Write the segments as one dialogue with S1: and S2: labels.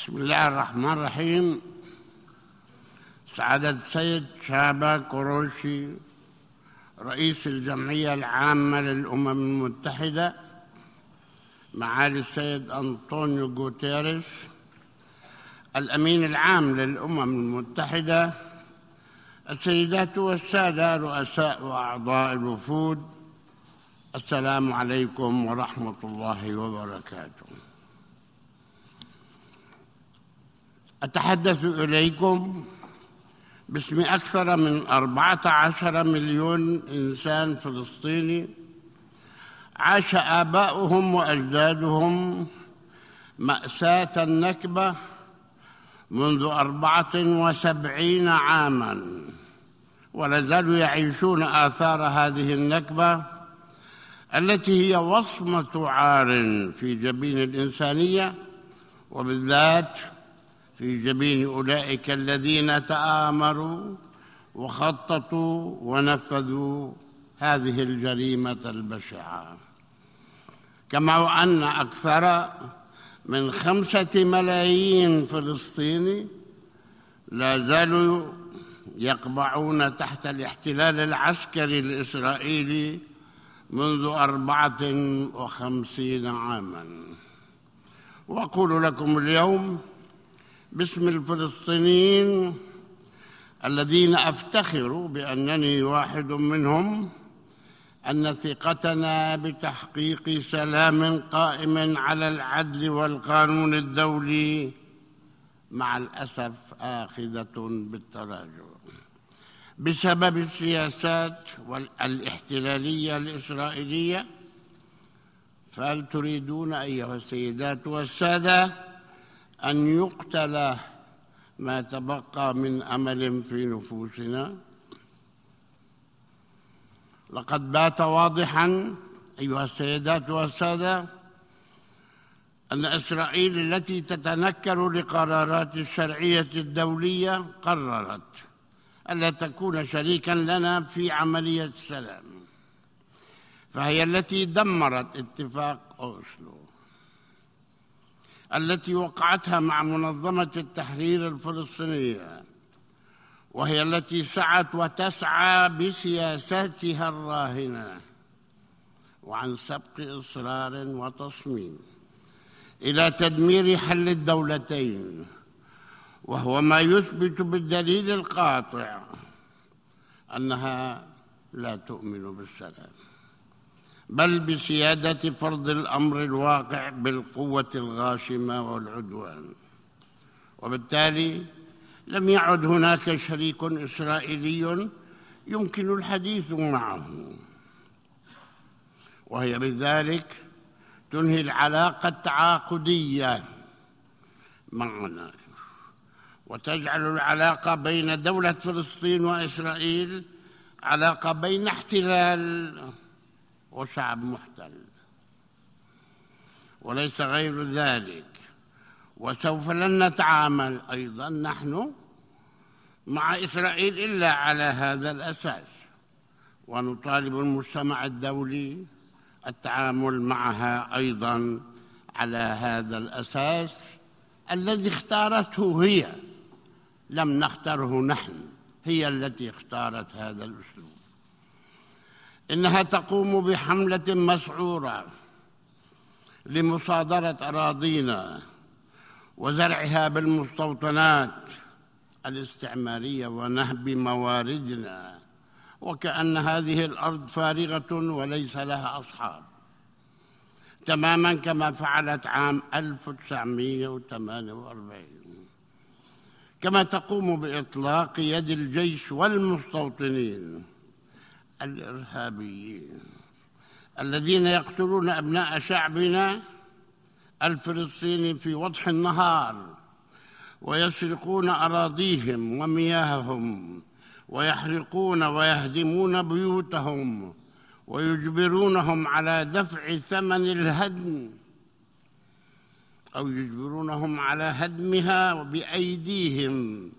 S1: بسم الله الرحمن الرحيم. سعادة السيد شابا كوروشي رئيس الجمعية العامة للأمم المتحدة معالي السيد أنطونيو غوتيريش الأمين العام للأمم المتحدة السيدات والسادة رؤساء وأعضاء الوفود. السلام عليكم ورحمة الله وبركاته. أتحدث إليكم باسم أكثر من أربعة عشر مليون إنسان فلسطيني عاش آباؤهم وأجدادهم مأساة النكبة منذ أربعة وسبعين عاما ولا زالوا يعيشون آثار هذه النكبة التي هي وصمة عار في جبين الإنسانية وبالذات في جبين أولئك الذين تآمروا وخططوا ونفذوا هذه الجريمة البشعة. كما أن أكثر من خمسة ملايين فلسطيني لا زالوا يقبعون تحت الاحتلال العسكري الإسرائيلي منذ أربعة وخمسين عاما. وأقول لكم اليوم باسم الفلسطينيين الذين أفتخر بأنني واحد منهم أن ثقتنا بتحقيق سلام قائم على العدل والقانون الدولي مع الأسف آخذة بالتراجع. بسبب السياسات الاحتلاليه الإسرائيلية فهل تريدون أيها السيدات والسادة أن يقتل ما تبقى من أمل في نفوسنا. لقد بات واضحا أيها السيدات والسادة أن إسرائيل التي تتنكر لقرارات الشرعية الدولية قررت ألا تكون شريكا لنا في عملية السلام فهي التي دمرت اتفاق أوسلو. التي وقعتها مع منظمة التحرير الفلسطينية وهي التي سعت وتسعى بسياساتها الراهنة وعن سبق إصرار وتصميم إلى تدمير حل الدولتين وهو ما يثبت بالدليل القاطع أنها لا تؤمن بالسلام. بل بسيادة فرض الأمر الواقع بالقوة الغاشمة والعدوان. وبالتالي لم يعد هناك شريك إسرائيلي يمكن الحديث معه. وهي بذلك تنهي العلاقة التعاقدية معنا. وتجعل العلاقة بين دولة فلسطين وإسرائيل علاقة بين احتلال وشعب محتل. وليس غير ذلك. وسوف لن نتعامل أيضا نحن مع إسرائيل إلا على هذا الأساس. ونطالب المجتمع الدولي التعامل معها أيضا على هذا الأساس الذي اختارته هي. لم نختره نحن هي التي اختارت هذا الأسلوب. إنها تقوم بحملة مسعوره لمصادرة أراضينا وزرعها بالمستوطنات الاستعمارية ونهب مواردنا وكأن هذه الأرض فارغة وليس لها أصحاب. تماما كما فعلت عام 1948 كما تقوم بإطلاق يد الجيش والمستوطنين الإرهابيين الذين يقتلون أبناء شعبنا الفلسطيني في وضح النهار ويسرقون أراضيهم ومياههم ويحرقون ويهدمون بيوتهم ويجبرونهم على دفع ثمن الهدم أو يجبرونهم على هدمها بأيديهم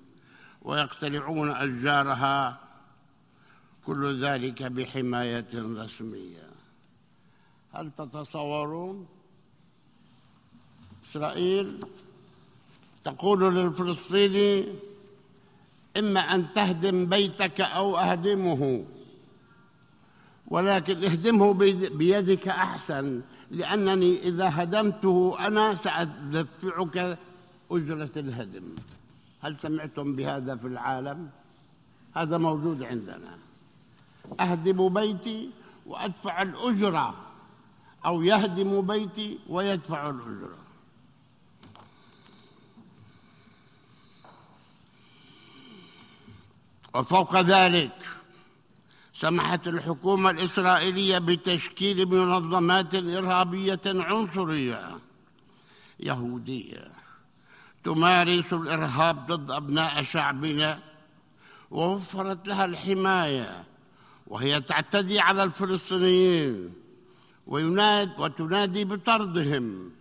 S1: ويقتلعون أشجارها كل ذلك بحماية رسمية. هل تتصورون؟ إسرائيل تقول للفلسطيني إما أن تهدم بيتك أو أهدمه ولكن اهدمه بيدك أحسن لأنني إذا هدمته أنا سأدفعك أجرة الهدم. هل سمعتم بهذا في العالم؟ هذا موجود عندنا. أهدم بيتي وأدفع الأجرة أو يهدم بيتي ويدفع الأجرة وفوق ذلك سمحت الحكومة الإسرائيلية بتشكيل منظمات إرهابية عنصرية يهودية تمارس الإرهاب ضد أبناء شعبنا ووفرت لها الحماية وهي تعتدي على الفلسطينيين ويناد وتنادي بطردهم.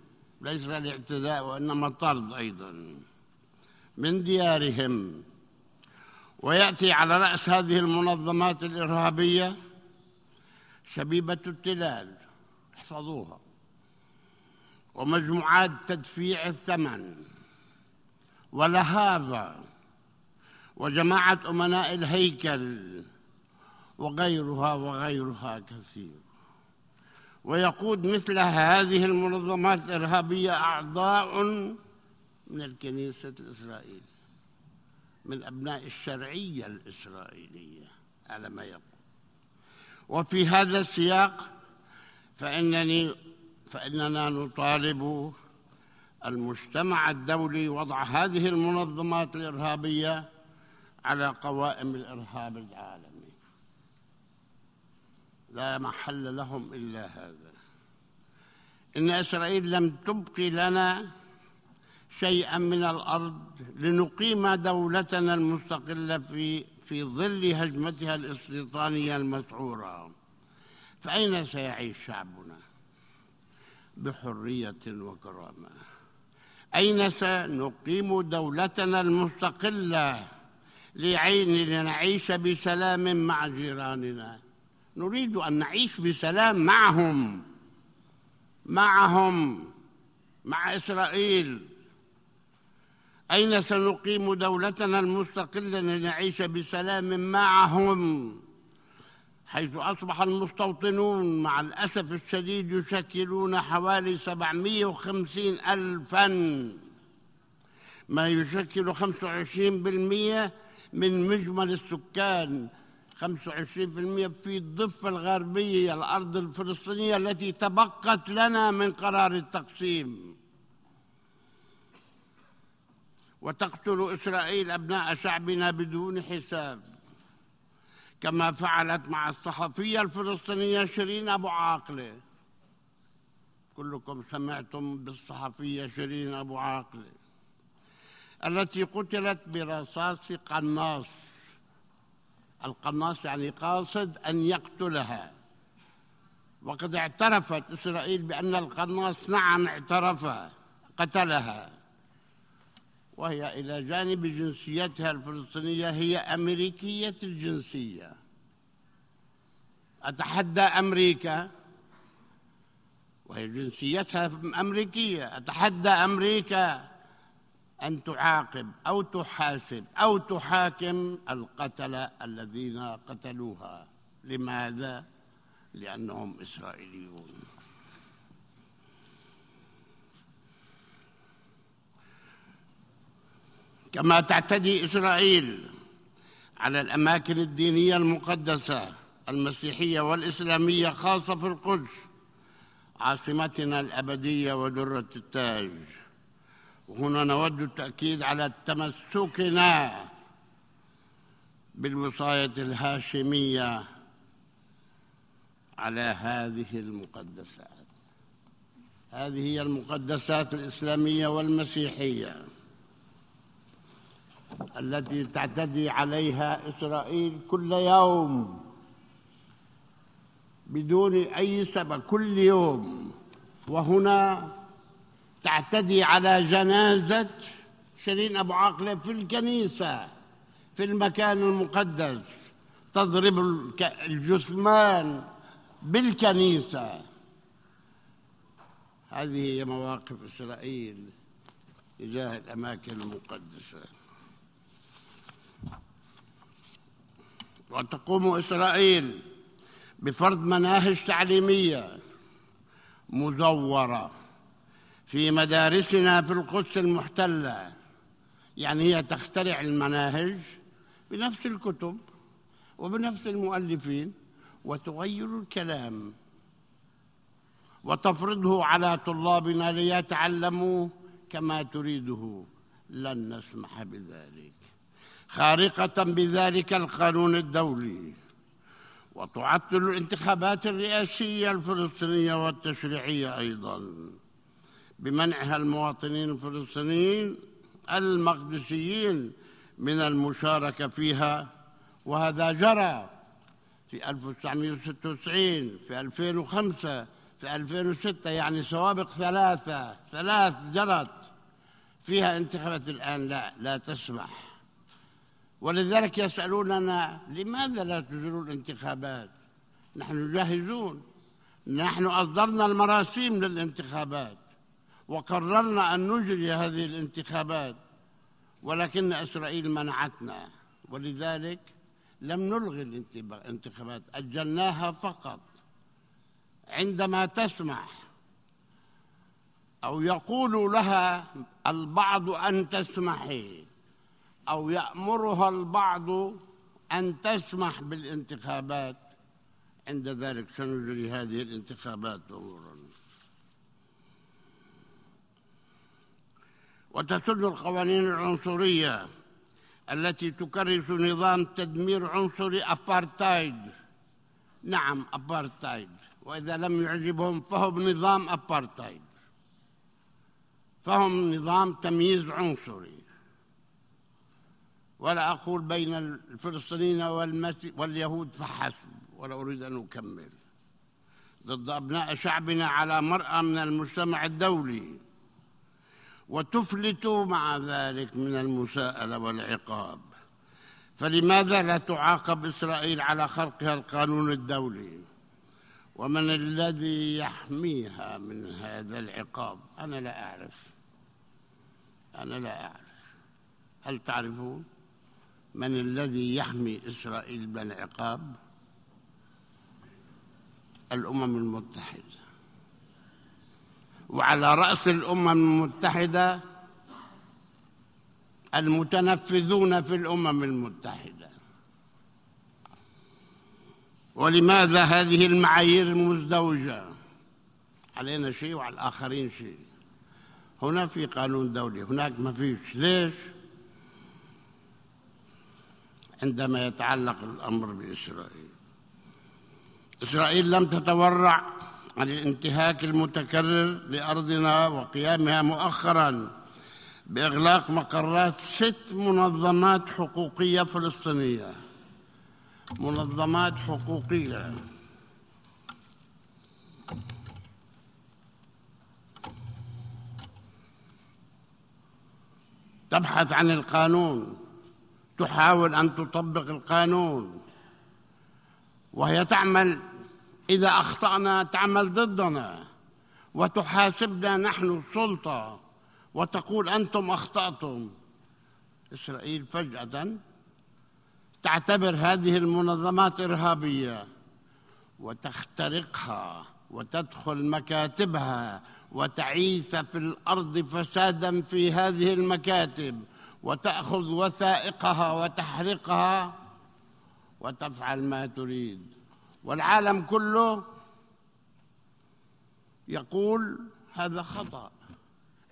S1: ليس الاعتداء وإنما الطرد أيضا من ديارهم. ويأتي على رأس هذه المنظمات الإرهابية شبيبة التلال. احفظوها. ومجموعات تدفيع الثمن ولهذا وجماعة أمناء الهيكل وغيرها وغيرها كثير. ويقود مثل هذه المنظمات الإرهابية أعضاء من الكنيسة الإسرائيلية من أبناء الشرعية الإسرائيلية على ما يقول. وفي هذا السياق فإنني فإننا نطالب المجتمع الدولي وضع هذه المنظمات الإرهابية على قوائم الإرهاب العالمي. لا محل لهم إلا هذا. إن إسرائيل لم تبقي لنا شيئا من الأرض لنقيم دولتنا المستقلة في في ظل هجمتها الاستيطانية المسعورة فأين سيعيش شعبنا؟ بحرية وكرامة. أين سنقيم دولتنا المستقلة لعين لنعيش بسلام مع جيراننا؟ نريد أن نعيش بسلام معهم معهم مع إسرائيل. أين سنقيم دولتنا المستقلة لنعيش بسلام معهم؟ حيث أصبح المستوطنون مع الأسف الشديد يشكلون حوالي 750 ألفا. ما يشكل 25% من مجمل السكان. 25% في الضفة الغربية الأرض الفلسطينية التي تبقت لنا من قرار التقسيم. وتقتل إسرائيل أبناء شعبنا بدون حساب. كما فعلت مع الصحفية الفلسطينية شيرين أبو عاقلة. كلكم سمعتم بالصحفية شيرين أبو عاقلة التي قتلت برصاص قناص. القناص يعني قاصد أن يقتلها. وقد اعترفت إسرائيل بأن القناص نعم اعترف قتلها. وهي إلى جانب جنسيتها الفلسطينية هي أمريكية الجنسية. أتحدى أمريكا؟ وهي جنسيتها أمريكية. أتحدى أمريكا؟ أن تعاقب أو تحاسب أو تحاكم القتلة الذين قتلوها. لماذا؟ لأنهم إسرائيليون. كما تعتدي إسرائيل على الأماكن الدينية المقدسة المسيحية والإسلامية خاصة في القدس عاصمتنا الأبدية ودرة التاج. وهنا نود التأكيد على تمسكنا بالوصاية الهاشمية على هذه المقدسات. هذه هي المقدسات الإسلامية والمسيحية التي تعتدي عليها إسرائيل كل يوم بدون أي سبب كل يوم. وهنا تعتدي على جنازة شيرين أبو عاقلة في الكنيسة في المكان المقدس تضرب الجثمان بالكنيسة. هذه هي مواقف إسرائيل تجاه الأماكن المقدسة. وتقوم إسرائيل بفرض مناهج تعليمية مزورة. في مدارسنا في القدس المحتلة. يعني هي تخترع المناهج بنفس الكتب وبنفس المؤلفين وتغير الكلام. وتفرضه على طلابنا ليتعلموا كما تريده. لن نسمح بذلك. خارقة بذلك القانون الدولي. وتعطل الانتخابات الرئاسية الفلسطينية والتشريعية أيضا. بمنعها المواطنين الفلسطينيين المقدسيين من المشاركة فيها وهذا جرى في 1996 في 2005 في 2006 يعني سوابق ثلاثة ثلاث جرت فيها انتخابات الآن لا لا تسمح. ولذلك يسألوننا لماذا لا تجروا الانتخابات؟ نحن جاهزون. نحن أصدرنا المراسيم للانتخابات. وقررنا أن نجري هذه الانتخابات ولكن إسرائيل منعتنا ولذلك لم نلغي الانتخابات أجلناها فقط. عندما تسمح أو يقول لها البعض أن تسمحي أو يأمرها البعض أن تسمح بالانتخابات عند ذلك سنجري هذه الانتخابات أمورا وتسن القوانين العنصرية التي تكرس نظام تدمير عنصري أبارتايد. نعم أبارتايد. وإذا لم يعجبهم فهم نظام أبارتايد. فهم نظام تمييز عنصري. ولا أقول بين الفلسطينيين واليهود فحسب ولا أريد أن أكمل. ضد أبناء شعبنا على مرأى من المجتمع الدولي. وتفلت مع ذلك من المساءلة والعقاب. فلماذا لا تعاقب إسرائيل على خرقها القانون الدولي؟ ومن الذي يحميها من هذا العقاب؟ أنا لا أعرف. أنا لا أعرف. هل تعرفون من الذي يحمي إسرائيل من العقاب الأمم المتحدة. وعلى رأس الأمم المتحدة المتنفذون في الأمم المتحدة. ولماذا هذه المعايير المزدوجة؟ علينا شيء وعلى الآخرين شيء. هنا في قانون دولي هناك ما فيش. ليش؟ عندما يتعلق الأمر بإسرائيل. إسرائيل لم تتورع. عن الانتهاك المتكرر لأرضنا وقيامها مؤخرا بإغلاق مقرات ست منظمات حقوقية فلسطينية. منظمات حقوقية. تبحث عن القانون. تحاول أن تطبق القانون. وهي تعمل إذا أخطأنا تعمل ضدنا وتحاسبنا نحن السلطة وتقول أنتم أخطأتم. إسرائيل فجأة تعتبر هذه المنظمات إرهابية وتخترقها وتدخل مكاتبها وتعيث في الأرض فسادا في هذه المكاتب وتأخذ وثائقها وتحرقها وتفعل ما تريد. والعالم كله يقول هذا خطأ.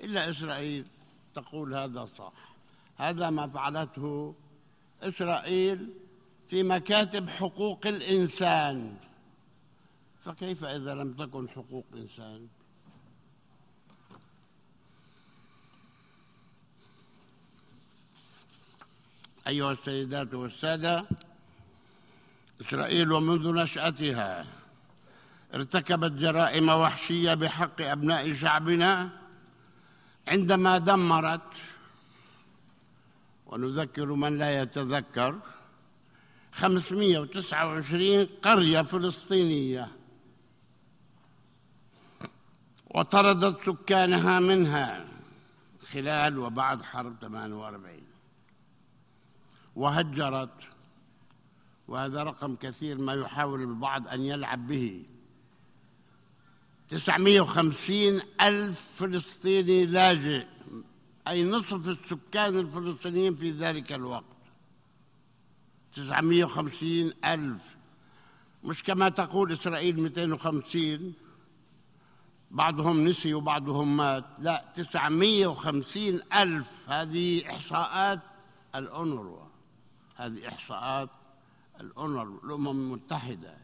S1: إلا إسرائيل تقول هذا صح. هذا ما فعلته إسرائيل في مكاتب حقوق الإنسان. فكيف إذا لم تكن حقوق إنسان؟ أيها السيدات والسادة إسرائيل ومنذ نشأتها ارتكبت جرائم وحشية بحق أبناء شعبنا عندما دمرت ونذكر من لا يتذكر 529 قرية فلسطينية. وطردت سكانها منها خلال وبعد حرب 48 وهجرت وهذا رقم كثير ما يحاول البعض أن يلعب به. 950 ألف فلسطيني لاجئ أي نصف السكان الفلسطينيين في ذلك الوقت. 950 ألف. مش كما تقول إسرائيل 250 بعضهم نسي وبعضهم مات. لا 950 ألف. هذه إحصاءات الأونروا. هذه إحصاءات الأونروا الأمم المتحدة.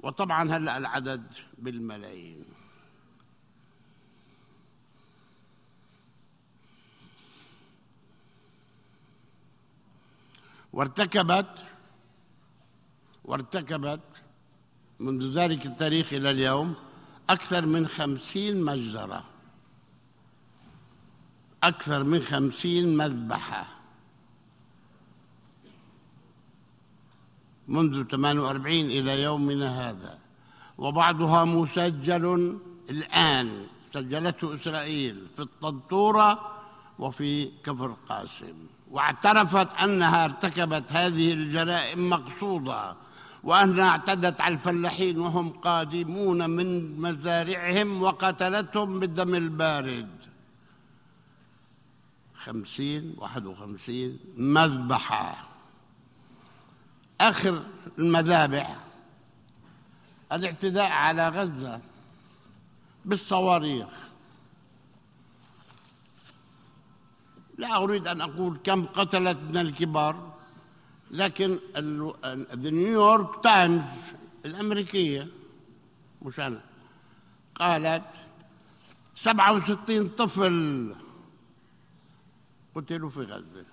S1: وطبعا هلأ العدد بالملايين. وارتكبت وارتكبت منذ ذلك التاريخ إلى اليوم أكثر من خمسين مجزرة. أكثر من خمسين مذبحة. منذ 48 إلى يومنا هذا. وبعضها مسجل الآن سجلته إسرائيل في الطنطورة وفي كفر قاسم. واعترفت أنها ارتكبت هذه الجرائم مقصودة وأنها اعتدت على الفلاحين وهم قادمون من مزارعهم وقتلتهم بالدم البارد. خمسين واحد وخمسين مذبحة. آخر المذابح الاعتداء على غزة بالصواريخ. لا أريد أن أقول كم قتلت من الكبار لكن نيويورك تايمز الأمريكية مش أنا قالت سبعة وستين طفل قتلوا في غزة.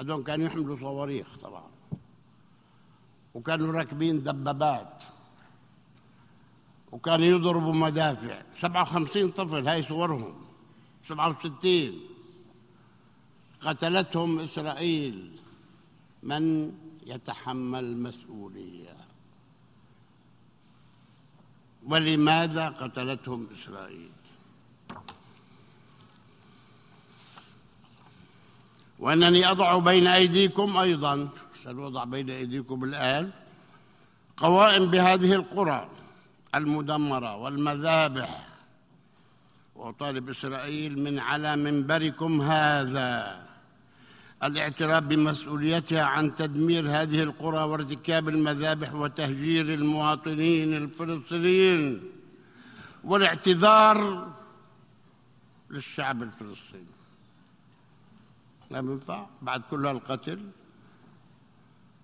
S1: هذول كانوا يحملوا صواريخ طبعا وكانوا راكبين دبابات. وكانوا يضربوا مدافع. سبعة وخمسين طفل هاي صورهم. سبعة وستين. قتلتهم إسرائيل. من يتحمل المسؤولية ولماذا قتلتهم إسرائيل؟ وأنني أضع بين أيديكم أيضا سنوضع بين أيديكم الآن قوائم بهذه القرى المدمرة والمذابح. وأطالب إسرائيل من على منبركم هذا. الاعتراف بمسؤوليتها عن تدمير هذه القرى وارتكاب المذابح وتهجير المواطنين الفلسطينيين والاعتذار للشعب الفلسطيني. لا ينفع بعد كل القتل.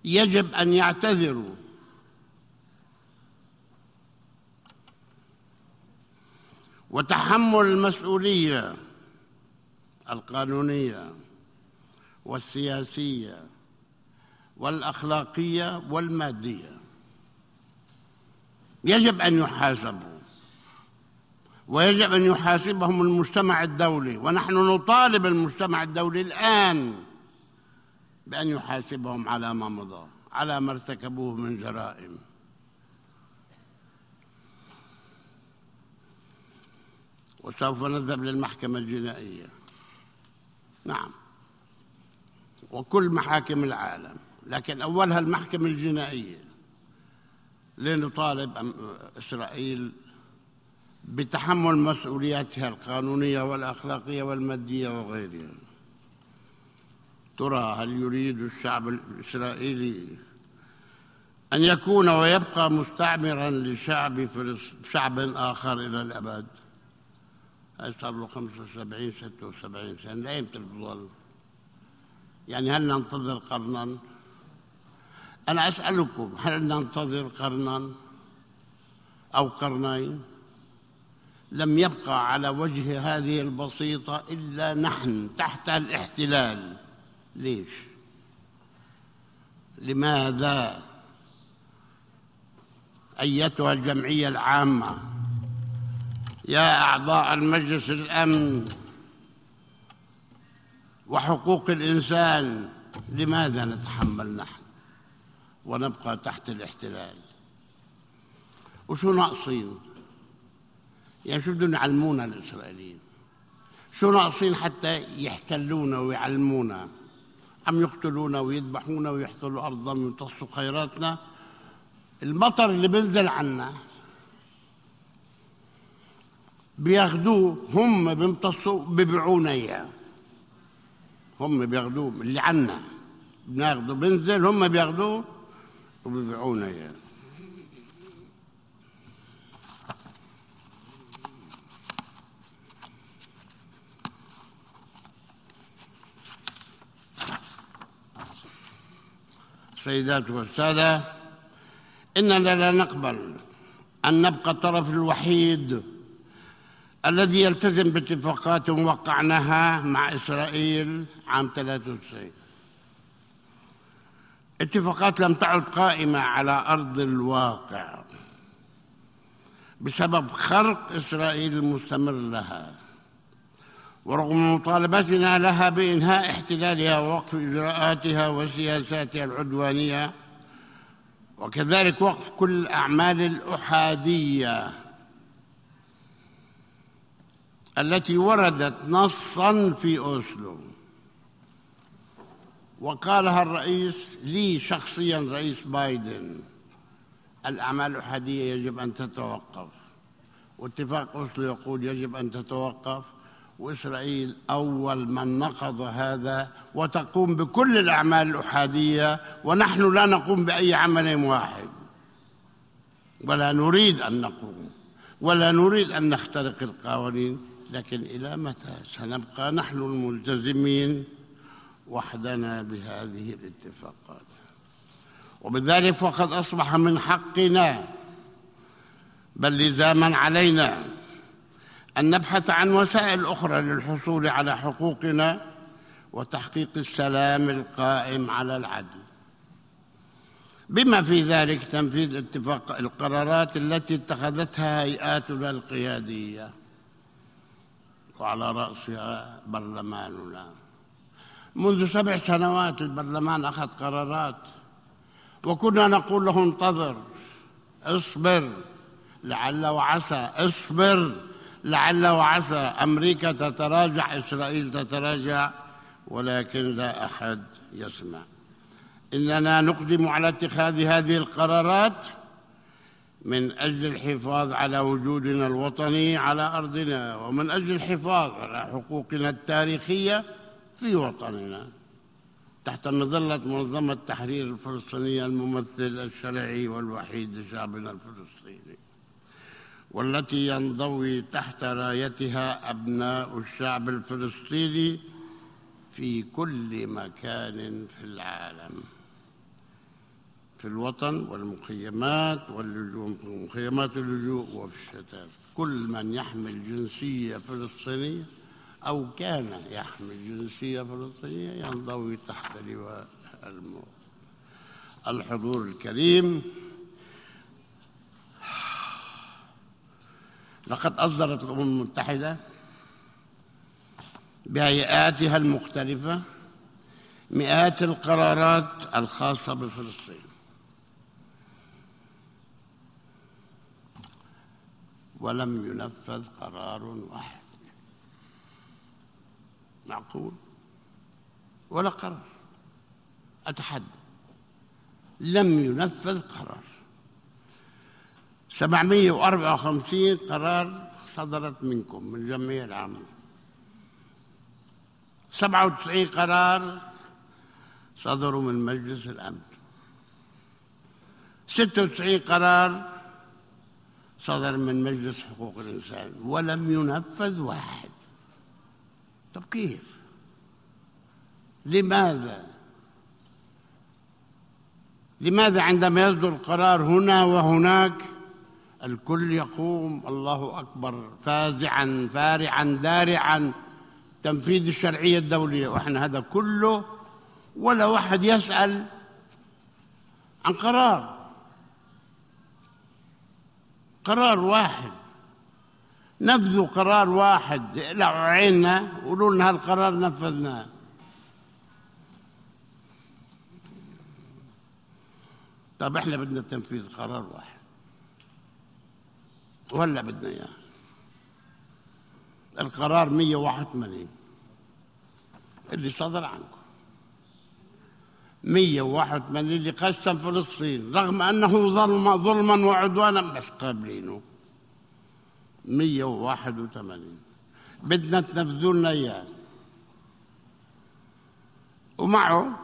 S1: يجب أن يعتذروا. وتحمل المسؤولية القانونية والسياسية والأخلاقية والمادية. يجب أن يحاسبوا. ويجب أن يحاسبهم المجتمع الدولي ونحن نطالب المجتمع الدولي الآن بأن يحاسبهم على ما مضى على ما ارتكبوه من جرائم. وسوف نذهب للمحكمة الجنائية. نعم. وكل محاكم العالم لكن أولها المحكمة الجنائية لنطالب إسرائيل بتحمل مسؤولياتها القانونية والأخلاقية والمادية وغيرها. ترى هل يريد الشعب الإسرائيلي أن يكون ويبقى مستعمرا لشعب شعب آخر إلى الأبد؟ هاي صار له 75 76 سنة؟ لا يمكن تظل. يعني هل ننتظر قرنا؟ أنا أسألكم هل ننتظر قرنا أو قرنين؟ لم يبقى على وجه هذه البسيطة إلا نحن تحت الاحتلال. ليش؟ لماذا أيتها الجمعية العامة؟ يا أعضاء المجلس الأمن وحقوق الإنسان لماذا نتحمل نحن ونبقى تحت الاحتلال؟ وشو ناقصين؟ يعني شو بدهم يعلمونا الإسرائيليين. شو ناقصين حتى يحتلونا ويعلمونا عم يقتلونا ويذبحونا ويحتلوا أرضنا ويمتصوا خيراتنا؟ المطر اللي بينزل عنا بياخذوه هم بيمتصوا ببيعونا إياه. هم بياخذوه اللي عنا. بناخذه بنزل هم بياخذوه وبيبيعونا إياه. سيدات والسادة إننا لا نقبل أن نبقى الطرف الوحيد الذي يلتزم باتفاقات وقعناها مع إسرائيل عام 93 اتفاقات لم تعد قائمة على أرض الواقع بسبب خرق إسرائيل المستمر لها. ورغم مطالبتنا لها بإنهاء احتلالها ووقف إجراءاتها وسياساتها العدوانية وكذلك وقف كل الأعمال الأحادية التي وردت نصا في أوسلو. وقالها الرئيس لي شخصيا رئيس بايدن الأعمال الأحادية يجب أن تتوقف. واتفاق أوسلو يقول يجب أن تتوقف. وإسرائيل أول من نقض هذا وتقوم بكل الأعمال الأحادية ونحن لا نقوم بأي عمل واحد. ولا نريد أن نقوم ولا نريد أن نخترق القوانين لكن إلى متى سنبقى نحن الملتزمين وحدنا بهذه الاتفاقات؟ وبذلك فقد أصبح من حقنا بل لزاما علينا أن نبحث عن وسائل أخرى للحصول على حقوقنا وتحقيق السلام القائم على العدل. بما في ذلك تنفيذ اتفاق القرارات التي اتخذتها هيئاتنا القيادية. وعلى رأسها برلماننا. منذ سبع سنوات البرلمان أخذ قرارات وكنا نقول له انتظر اصبر لعل وعسى اصبر. لعل وعسى أمريكا تتراجع إسرائيل تتراجع ولكن لا أحد يسمع. إننا نقدم على اتخاذ هذه القرارات من أجل الحفاظ على وجودنا الوطني على أرضنا ومن أجل الحفاظ على حقوقنا التاريخية في وطننا. تحت مظلة منظمة التحرير الفلسطينية الممثل الشرعي والوحيد لشعبنا الفلسطيني. والتي ينضوي تحت رايتها أبناء الشعب الفلسطيني في كل مكان في العالم. في الوطن والمخيمات واللجوء مخيمات اللجوء وفي الشتات. كل من يحمل جنسية فلسطينية أو كان يحمل جنسية فلسطينية ينضوي تحت لواء الموت. الحضور الكريم لقد أصدرت الأمم المتحدة بهيئاتها المختلفة مئات القرارات الخاصة بفلسطين. ولم ينفذ قرار واحد. معقول؟ ولا قرار. أتحدى لم ينفذ قرار. 754 قرار صدرت منكم من الجمعية العامة 97 قرار صدروا من مجلس الأمن. 96 قرار صدر من مجلس حقوق الإنسان ولم ينفذ واحد. طب كيف؟ لماذا؟ لماذا عندما يصدر القرار هنا وهناك الكل يقوم الله أكبر فازعا فارعا دارعا. تنفيذ الشرعية الدولية وإحنا هذا كله ولا واحد يسأل عن قرار. قرار واحد. نفذوا قرار واحد. اقلعوا عيننا وقولوا لنا هالقرار نفذناه. طب إحنا بدنا تنفيذ قرار واحد. وهلا بدنا إياه. القرار 181 اللي صدر عنكم. 181 اللي قسم فلسطين رغم أنه ظلم ظلما وعدوانا بس قابلينه. 181 بدنا تنفذوا لنا إياه. ومعه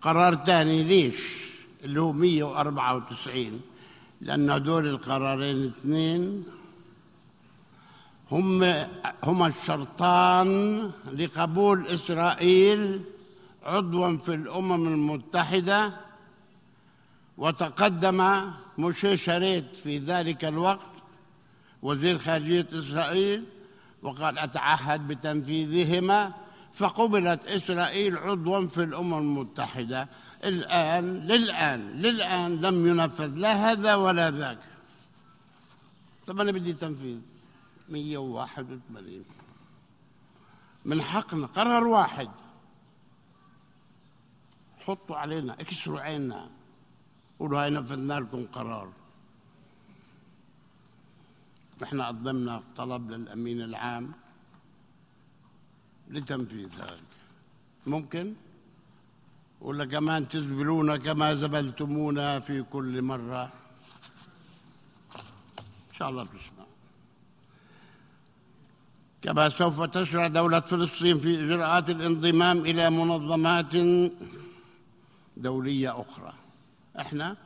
S1: قرار ثاني ليش؟ اللي هو 194 لأن هدول القرارين اثنين هم هما الشرطان لقبول إسرائيل عضوا في الأمم المتحدة وتقدم موشي شريت في ذلك الوقت وزير خارجية إسرائيل وقال أتعهد بتنفيذهما فقبلت إسرائيل عضوا في الأمم المتحدة. الآن للآن للآن لم ينفذ لا هذا ولا ذاك. طب أنا بدي تنفيذ 181 من حقنا قرار واحد. حطوا علينا اكسروا عيننا. قولوا هاي نفذنا لكم قرار. نحن قدمنا طلب للأمين العام لتنفيذ هذا. ممكن؟ ولا كمان تزبلونا كما زبلتمونا في كل مرة. إن شاء الله تسمع كما سوف تشرع دولة فلسطين في إجراءات الانضمام إلى منظمات دولية أخرى. إحنا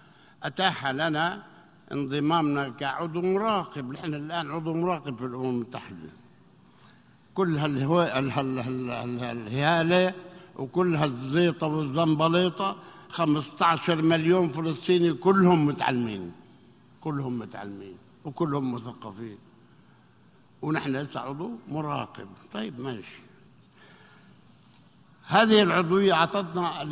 S1: أتاح لنا انضمامنا كعضو مراقب نحن الآن عضو مراقب في الأمم المتحدة. كل هالهيالة وكل هالزيطة والزنبليطة 15 مليون فلسطيني كلهم متعلمين كلهم متعلمين وكلهم مثقفين. ونحن لسه عضو مراقب. طيب ماشي. هذه العضوية أعطتنا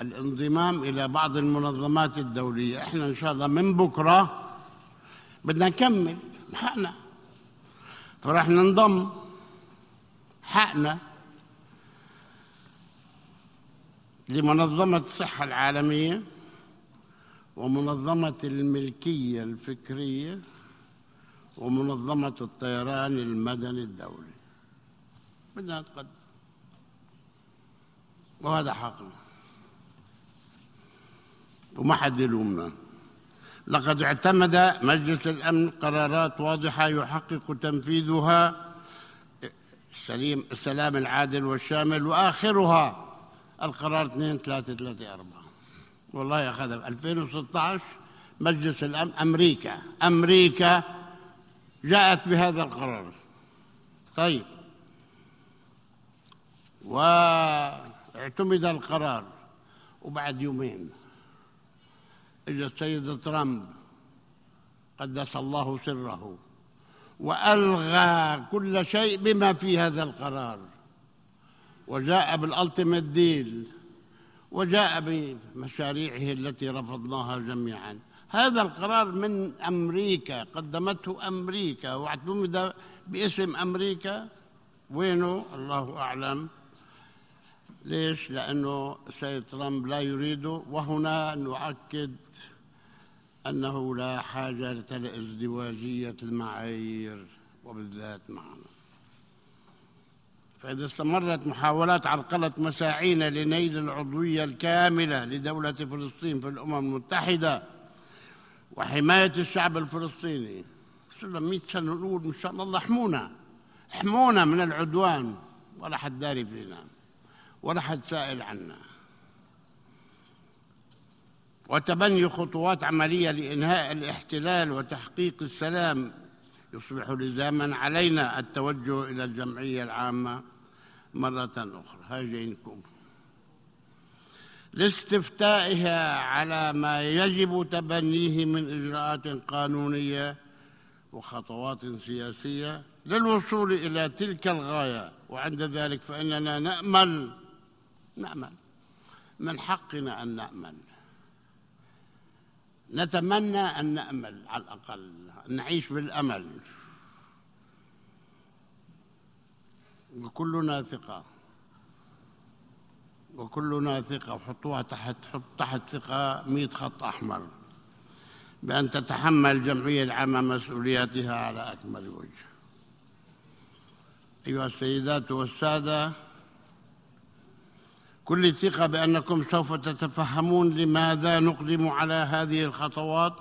S1: الانضمام إلى بعض المنظمات الدولية. إحنا إن شاء الله من بكرة بدنا نكمل حقنا. فراح ننضم حقنا لمنظمة الصحة العالمية ومنظمة الملكية الفكرية ومنظمة الطيران المدني الدولي. بدنا نتقدم. وهذا حقنا وما حد يلومنا. لقد اعتمد مجلس الأمن قرارات واضحة يحقق تنفيذها السليم السلام العادل والشامل وآخرها القرار 2334 والله أخذها 2016 مجلس الأمن أمريكا أمريكا جاءت بهذا القرار. طيب. واعتمد القرار. وبعد يومين اجى السيد ترامب قدس الله سره وألغى كل شيء بما في هذا القرار. وجاء بالألتيميت ديل وجاء بمشاريعه التي رفضناها جميعا. هذا القرار من أمريكا قدمته أمريكا. واعتمد باسم أمريكا. وينه؟ الله أعلم. ليش؟ لأنه السيد ترامب لا يريده. وهنا نؤكد أنه لا حاجة لازدواجيه المعايير وبالذات معنا. فإذا استمرت محاولات عرقلة مساعينا لنيل العضوية الكاملة لدولة فلسطين في الأمم المتحدة وحماية الشعب الفلسطيني. صرنا 100 سنة نقول إن شاء الله احمونا. احمونا من العدوان. ولا حد داري فينا. ولا حد سائل عنا. وتبني خطوات عملية لإنهاء الاحتلال وتحقيق السلام. يصبح لزاما علينا التوجه إلى الجمعية العامة. مرة أخرى. هاجينكم لاستفتائها على ما يجب تبنيه من إجراءات قانونية وخطوات سياسية للوصول إلى تلك الغاية. وعند ذلك فإننا نأمل نأمل من حقنا أن نأمل. نتمنى أن نأمل على الأقل نعيش بالأمل. وكلنا ثقة وكلنا ثقة وحطوها تحت حط تحت ثقة مئة خط أحمر. بأن تتحمل الجمعية العامة مسؤولياتها على أكمل وجه. أيها السيدات والسادة كل ثقة بأنكم سوف تتفهمون لماذا نقدم على هذه الخطوات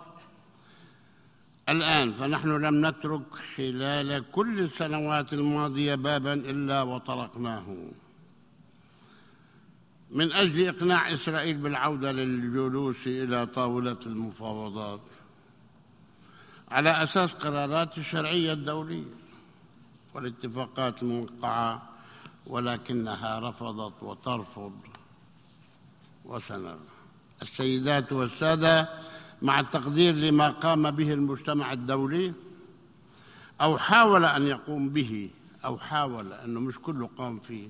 S1: الآن فنحن لم نترك خلال كل السنوات الماضية بابا إلا وطرقناه. من أجل إقناع إسرائيل بالعودة للجلوس إلى طاولة المفاوضات على أساس قرارات الشرعية الدولية والاتفاقات الموقعة ولكنها رفضت وترفض. وسنرى. السيدات والسادة مع التقدير لما قام به المجتمع الدولي أو حاول أن يقوم به أو حاول أنه مش كله قام فيه.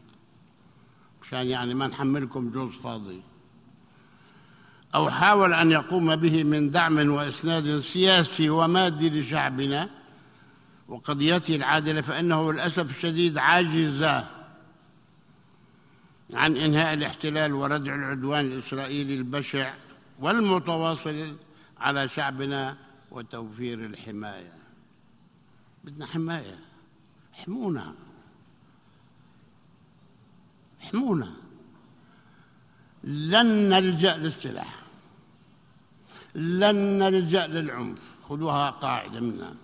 S1: مشان يعني ما نحملكم جوز فاضي. أو حاول أن يقوم به من دعم وإسناد سياسي ومادي لشعبنا وقضيته العادلة فإنه للأسف الشديد عاجز عن إنهاء الاحتلال وردع العدوان الإسرائيلي البشع والمتواصل على شعبنا وتوفير الحماية. بدنا حماية. حمونا حمونا لن نلجأ للسلاح. لن نلجأ للعنف. خذوها قاعدة منا.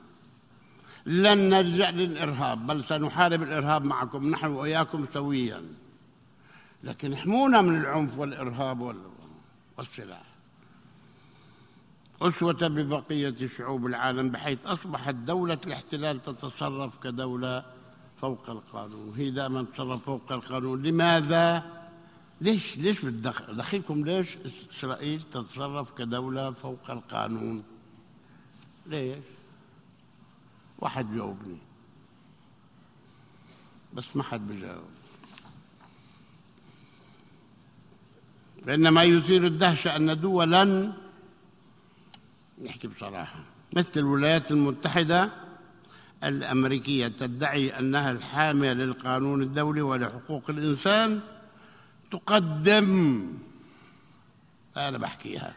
S1: لن نلجأ للإرهاب بل سنحارب الإرهاب معكم. نحن وإياكم سويا. لكن احمونا من العنف والإرهاب والسلاح. أسوة ببقية شعوب العالم بحيث أصبحت دولة الاحتلال تتصرف كدولة فوق القانون هي دائما تتصرف فوق القانون لماذا؟ ليش ليش دخيلكم ليش إسرائيل تتصرف كدولة فوق القانون؟ ليش؟ واحد بيجاوبني بس ما حد بيجاوب لأن ما يثير الدهشة أن دولا نحكي بصراحة. مثل الولايات المتحدة الأمريكية تدعي أنها الحامية للقانون الدولي ولحقوق الإنسان تقدم. أنا بحكيها.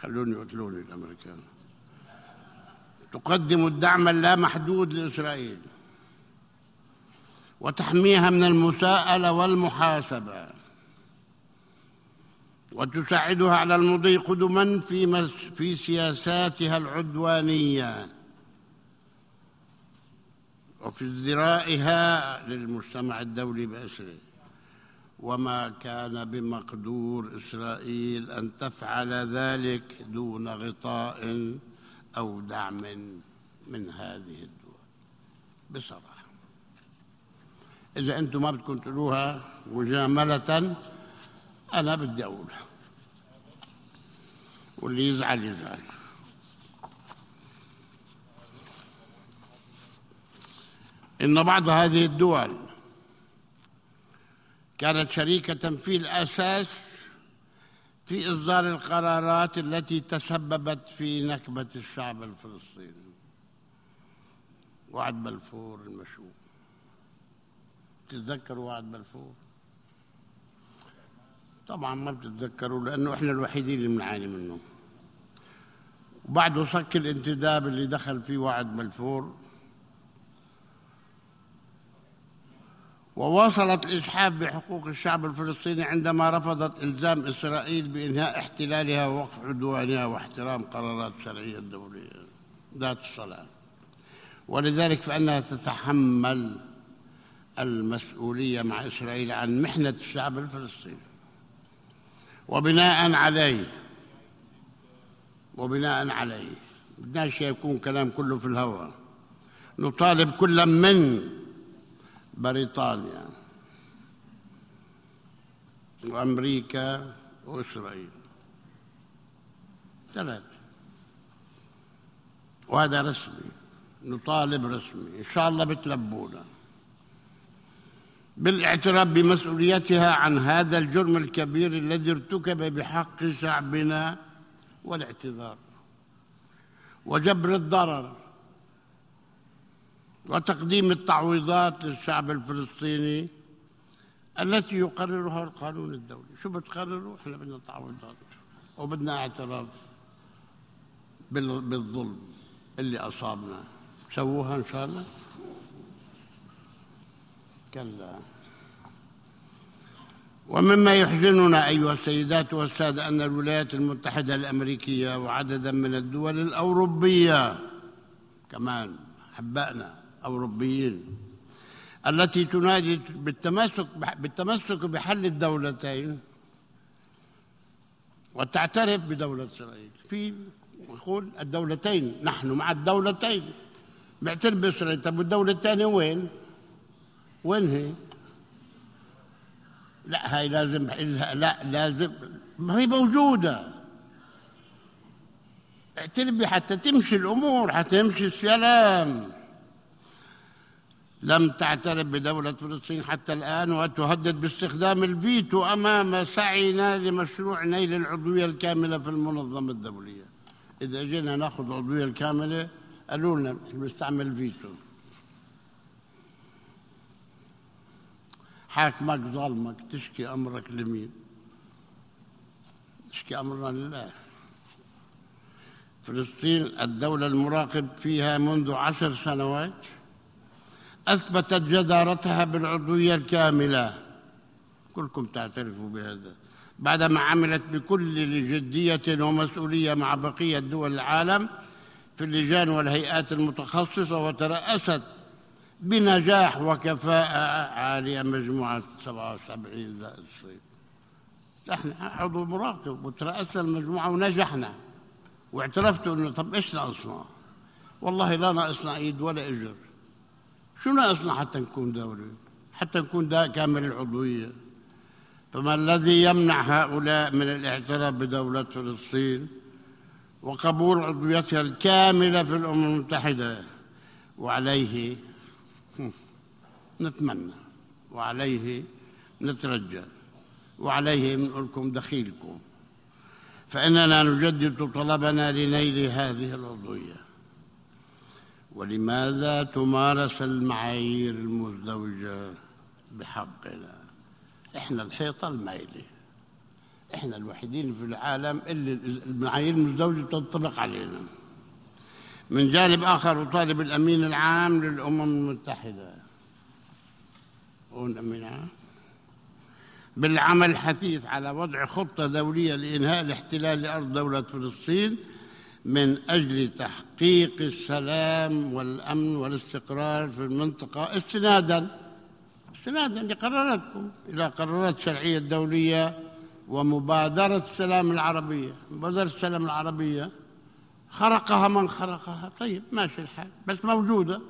S1: خلوني يقتلوني الأمريكان. تقدم الدعم اللامحدود لإسرائيل وتحميها من المساءلة والمحاسبة. وتساعدها على المضي قدما في في سياساتها العدوانية. وفي ازدرائها للمجتمع الدولي بأسره. وما كان بمقدور إسرائيل أن تفعل ذلك دون غطاء أو دعم من هذه الدول. بصراحة. إذا أنتم ما بدكم تقولوها مجاملة أنا بدي أقولها. واللي يزعل يزعل. إن بعض هذه الدول كانت شريكة في الأساس في إصدار القرارات التي تسببت في نكبة الشعب الفلسطيني. وعد بلفور المشؤوم تتذكروا وعد بلفور؟ طبعا ما بتتذكروا لأنه إحنا الوحيدين اللي بنعاني منه. وبعده صك الانتداب اللي دخل فيه وعد بلفور وواصلت الإجحاف بحقوق الشعب الفلسطيني عندما رفضت إلزام إسرائيل بإنهاء احتلالها ووقف عدوانها واحترام قرارات الشرعية الدولية ذات الصلاة. ولذلك فإنها تتحمل المسؤولية مع إسرائيل عن محنة الشعب الفلسطيني. وبناء عليه. وبناء عليه. بدناش يكون كلام كله في الهواء نطالب كل من بريطانيا. وأمريكا وإسرائيل. ثلاث وهذا رسمي. نطالب رسمي. إن شاء الله بتلبونا. بالاعتراف بمسؤوليتها عن هذا الجرم الكبير الذي ارتكب بحق شعبنا والاعتذار وجبر الضرر وتقديم التعويضات للشعب الفلسطيني التي يقررها القانون الدولي. شو بتقرروا؟ إحنا بدنا تعويضات وبدنا اعتراف بالظلم اللي أصابنا. سووها إن شاء الله؟ كلا. ومما يحزننا أيها السيدات والسادة أن الولايات المتحدة الأمريكية وعددا من الدول الأوروبية كمان حبائنا أوروبيين التي تنادي بالتمسك بالتمسك بحل الدولتين وتعترف بدولة إسرائيل. في يقول الدولتين نحن مع الدولتين. بيعترف بإسرائيل. طب والدولة الثانية وين؟ وين هي؟ لا هاي لازم لا لازم ما هي موجودة. اعترفي حتى تمشي الأمور حتى يمشي السلام. لم تعترف بدولة فلسطين حتى الآن وتهدد باستخدام الفيتو أمام سعينا لمشروع نيل العضوية الكاملة في المنظمة الدولية. إذا جينا نأخذ العضوية الكاملة قالوا لنا بنستعمل فيتو. حاكمك ظالمك تشكي أمرك لمين تشكي أمرنا لله. فلسطين الدولة المراقب فيها منذ عشر سنوات أثبتت جدارتها بالعضوية الكاملة. كلكم تعترفوا بهذا. بعدما عملت بكل جدية ومسؤولية مع بقية دول العالم في اللجان والهيئات المتخصصة وترأست بنجاح وكفاءة عالية مجموعة 77 زائد صفر إحنا عضو مراقب وترأسنا المجموعة ونجحنا. واعترفت إنه طب إيش ناقصنا؟ والله لا ناقصنا إيد ولا إجر. شو ناقصنا حتى نكون دولة؟ حتى نكون دا كامل العضوية. فما الذي يمنع هؤلاء من الاعتراف بدولة فلسطين وقبول عضويتها الكاملة في الأمم المتحدة؟ وعليه نتمنى. وعليه نترجى. وعليه نقول لكم دخيلكم. فإننا نجدد طلبنا لنيل هذه العضوية ولماذا تمارس المعايير المزدوجة بحقنا؟ إحنا الحيطة المايلة إحنا الوحيدين في العالم اللي المعايير المزدوجة تنطبق علينا. من جانب آخر أطالب الأمين العام للأمم المتحدة. العام بالعمل الحثيث على وضع خطة دولية لإنهاء الاحتلال لأرض دولة فلسطين من أجل تحقيق السلام والأمن والاستقرار في المنطقة استنادا استنادا لقراراتكم. إلى قرارات الشرعية الدولية ومبادرة السلام العربية. مبادرة السلام العربية خرقها من خرقها. طيب ماشي الحال. بس موجودة.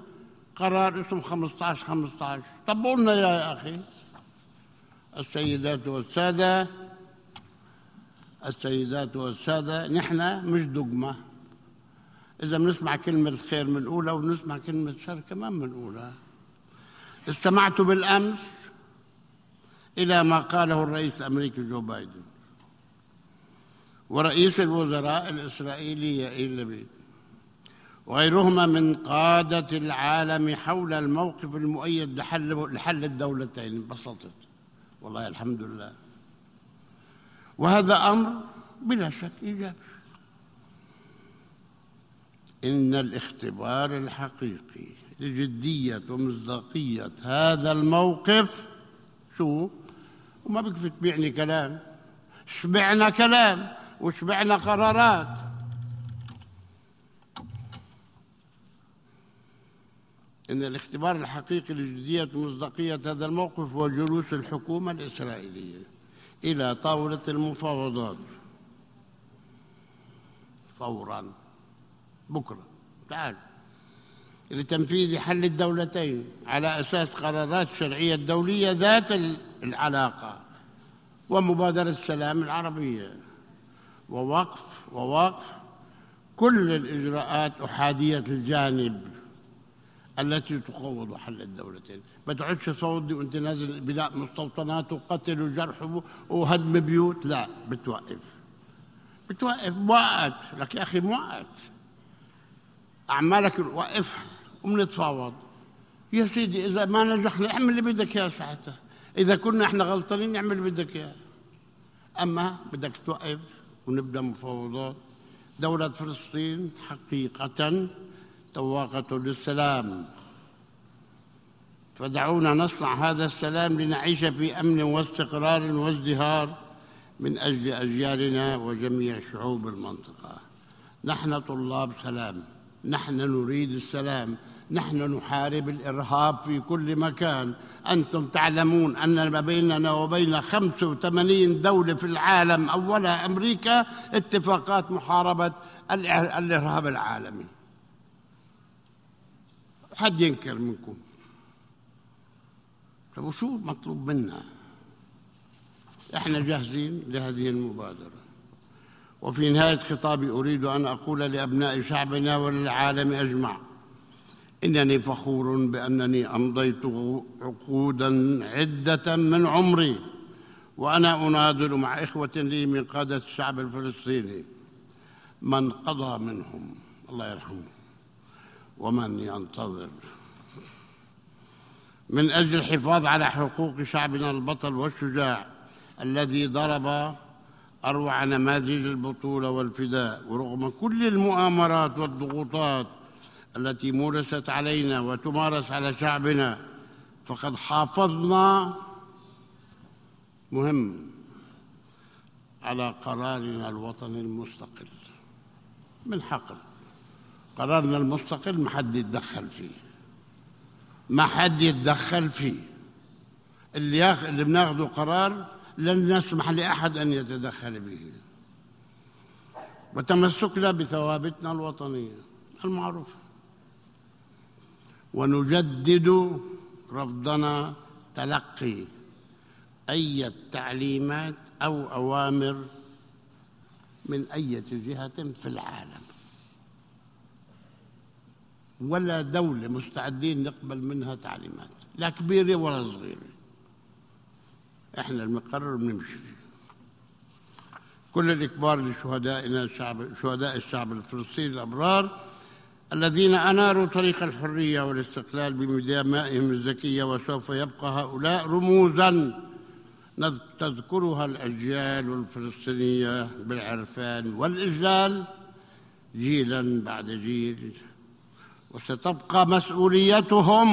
S1: قرار اسمه 15 15 طبقوا لنا يا أخي. السيدات والسادة. السيدات والسادة نحن مش دقمة إذا بنسمع كلمة خير من أولى ونسمع كلمة شر كمان من أولى استمعت بالأمس إلى ما قاله الرئيس الأمريكي جو بايدن. ورئيس الوزراء الإسرائيلي يائير لبيد. وغيرهما من قادة العالم حول الموقف المؤيد لحل لحل الدولتين. ببساطة والله الحمد لله. وهذا أمر بلا شك إيجابي. إن الاختبار الحقيقي لجدية ومصداقية هذا الموقف شو؟ وما بكفي تبيعني كلام. شبعنا كلام وشبعنا قرارات. إن الاختبار الحقيقي لجدية ومصداقية هذا الموقف هو جلوس الحكومة الإسرائيلية إلى طاولة المفاوضات. فورا. بكرة. تعال. لتنفيذ حل الدولتين على أساس قرارات الشرعية الدولية ذات العلاقة ومبادرة السلام العربية. ووقف ووقف كل الإجراءات أحادية الجانب. التي تقوض حل الدولتين. ما تقعدش تصوتي وانت نازل بناء مستوطنات وقتل وجرح وهدم بيوت. لا بتوقف. بتوقف. مؤقت لك يا أخي مؤقت أعمالك وقفها وبنتفاوض يا سيدي إذا ما نجحنا اعمل اللي بدك اياه ساعتها. إذا كنا إحنا غلطانين نعمل اللي بدك اياه أما بدك توقف ونبدأ مفاوضات. دولة فلسطين حقيقة طواقة للسلام. فدعونا نصنع هذا السلام لنعيش في أمن واستقرار وازدهار من أجل أجيالنا وجميع شعوب المنطقة. نحن طلاب سلام. نحن نريد السلام. نحن نحارب الإرهاب في كل مكان. أنتم تعلمون أن ما بيننا وبين 85 دولة في العالم اولها أمريكا اتفاقات محاربة الإرهاب العالمي. حد ينكر منكم. طب وشو مطلوب منا؟ إحنا جاهزين لهذه المبادرة. وفي نهاية خطابي أريد أن أقول لأبناء شعبنا وللعالم أجمع إنني فخور بأنني أمضيت عقودا عدة من عمري وأنا أناضل مع إخوة لي من قادة الشعب الفلسطيني. من قضى منهم الله يرحمه. ومن ينتظر. من أجل الحفاظ على حقوق شعبنا البطل والشجاع الذي ضرب أروع نماذج البطولة والفداء ورغم كل المؤامرات والضغوطات التي مورست علينا وتمارس على شعبنا فقد حافظنا مهم على قرارنا الوطني المستقل. من حقل. قرارنا المستقل ما حد يتدخل فيه. ما حد يتدخل فيه. اللي ياخ... اللي بناخذه قرار لن نسمح لأحد أن يتدخل به. وتمسكنا بثوابتنا الوطنية المعروفه ونجدد رفضنا تلقي أي تعليمات أو أوامر من أي جهة في العالم. ولا دولة مستعدين نقبل منها تعليمات لا كبيرة ولا صغيرة. إحنا المقرر بنمشي. فيه كل الإكبار لشهدائنا الشعب شهداء الشعب الفلسطيني الأبرار الذين أناروا طريق الحرية والاستقلال بدمائهم الزكيه وسوف يبقى هؤلاء رموزا تذكرها الأجيال الفلسطينية بالعرفان والإجلال جيلا بعد جيل. وستبقى مسؤوليتهم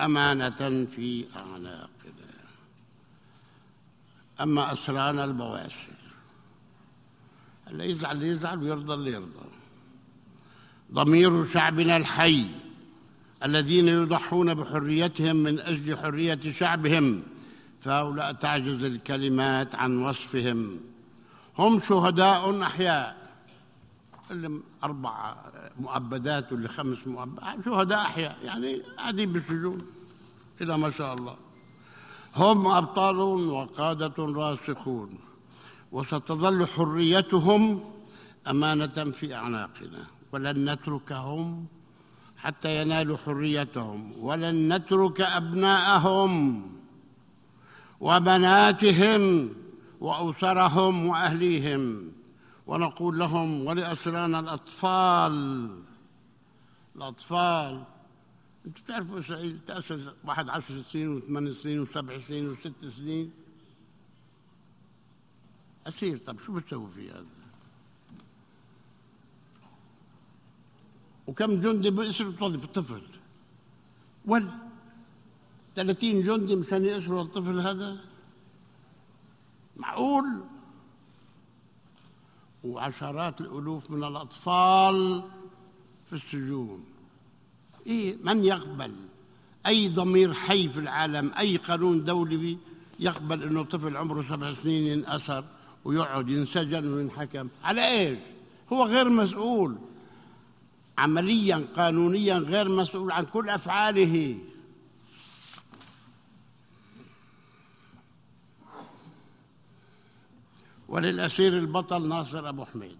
S1: أمانة في أعناقنا. أما اسرانا البواسل اللي يزعل اللي يزعل ويرضى اللي يرضى. ضمير شعبنا الحي الذين يضحون بحريتهم من أجل حرية شعبهم فهؤلاء تعجز الكلمات عن وصفهم. هم شهداء أحياء. اللي أربع مؤبدات واللي خمس مؤبدات شهداء أحياء. يعني قاعدين بالسجون إلى ما شاء الله. هم ابطال وقادة راسخون. وستظل حريتهم أمانة في أعناقنا. ولن نتركهم حتى ينالوا حريتهم. ولن نترك أبناءهم وبناتهم وأسرهم وأهليهم. ونقول لهم ولاسرانا الأطفال. الأطفال. أنتم بتعرفوا اسرائيل تأسس واحد عشر سنين وثمان سنين وسبع سنين وست سنين. أسير طب شو بتسوي في هذا؟ وكم جندي بيسروا طفل ولا 30 جندي مشان يأسروا الطفل هذا؟ معقول؟ وعشرات الألوف من الأطفال في السجون. إيه من يقبل؟ أي ضمير حي في العالم؟ أي قانون دولي يقبل أنه طفل عمره سبع سنين ينأسر ويقعد ينسجن وينحكم؟ على إيش؟ هو غير مسؤول. عمليا قانونيا غير مسؤول عن كل أفعاله. وللأسير البطل ناصر أبو حميد.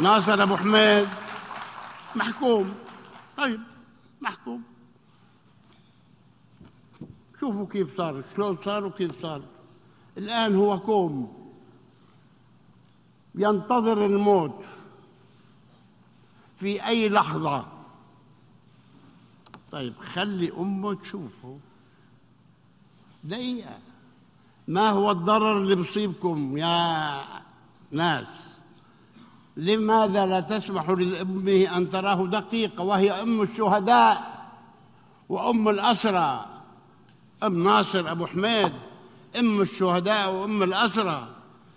S1: ناصر أبو حميد محكوم. طيب محكوم. شوفوا كيف صار شلون صار وكيف صار. الآن هو كوم ينتظر الموت في أي لحظة. طيب خلي أمه تشوفه. دقيقة. ما هو الضرر اللي بصيبكم يا ناس؟ لماذا لا تسمح لأمه أن تراه دقيقة وهي أم الشهداء وأم الأسرى؟ أم ناصر أبو حميد أم الشهداء وأم الأسرى.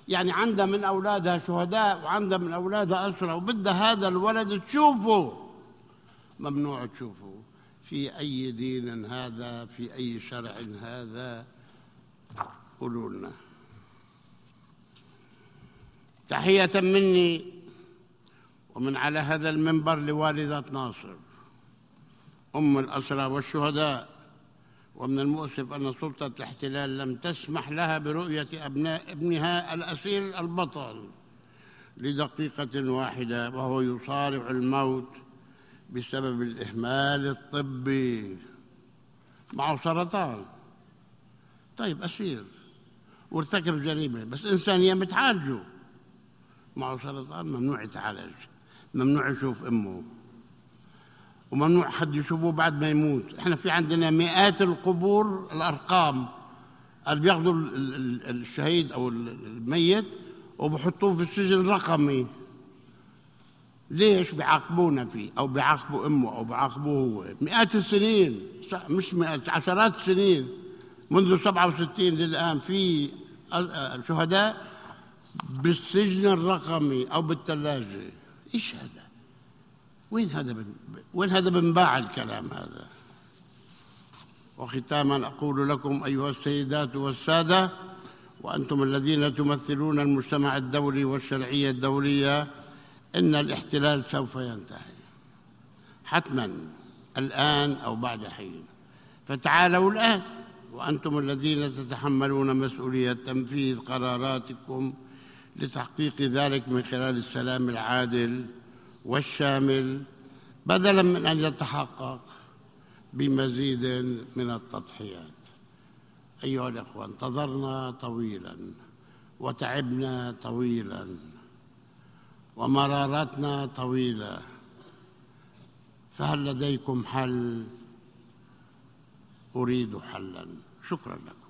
S1: يعني عندها من أولادها شهداء وعندها من أولادها أسرى وبدها هذا الولد تشوفه. ممنوع تشوفه. في أي دين هذا في أي شرع هذا قولوا لنا. تحية مني ومن على هذا المنبر لوالدة ناصر أم الأسرى والشهداء ومن المؤسف أن سلطة الاحتلال لم تسمح لها برؤية أبناء ابنها الأسير البطل لدقيقة واحدة وهو يصارع الموت بسبب الإهمال الطبي معه سرطان. طيب أسير. وارتكب جريمة. بس إنسانية بتعالجه معه سرطان ممنوع يتعالج. ممنوع يشوف أمه. وممنوع حد يشوفه بعد ما يموت. إحنا في عندنا مئات القبور الأرقام. اللي بياخذوا الشهيد أو الميت وبحطوه في السجن الرقمي. ليش بيعاقبونا فيه؟ أو بيعاقبوا أمه أو بيعاقبوه هو. مئات السنين مش مئات عشرات السنين. منذ 67 للآن في شهداء بالسجن الرقمي أو بالثلاجه إيش هذا؟ وين هذا بن... وين هذا بنباع الكلام هذا؟ وختاما أقول لكم أيها السيدات والسادة وأنتم الذين تمثلون المجتمع الدولي والشرعية الدولية إن الاحتلال سوف ينتهي. حتما الآن أو بعد حين. فتعالوا الآن وأنتم الذين تتحملون مسؤولية تنفيذ قراراتكم لتحقيق ذلك من خلال السلام العادل والشامل بدلا من أن يتحقق بمزيد من التضحيات. أيها الإخوة انتظرنا طويلا وتعبنا طويلا. ومرارتنا طويلة. فهل لديكم حل؟ أريد حلا. شكرا لكم.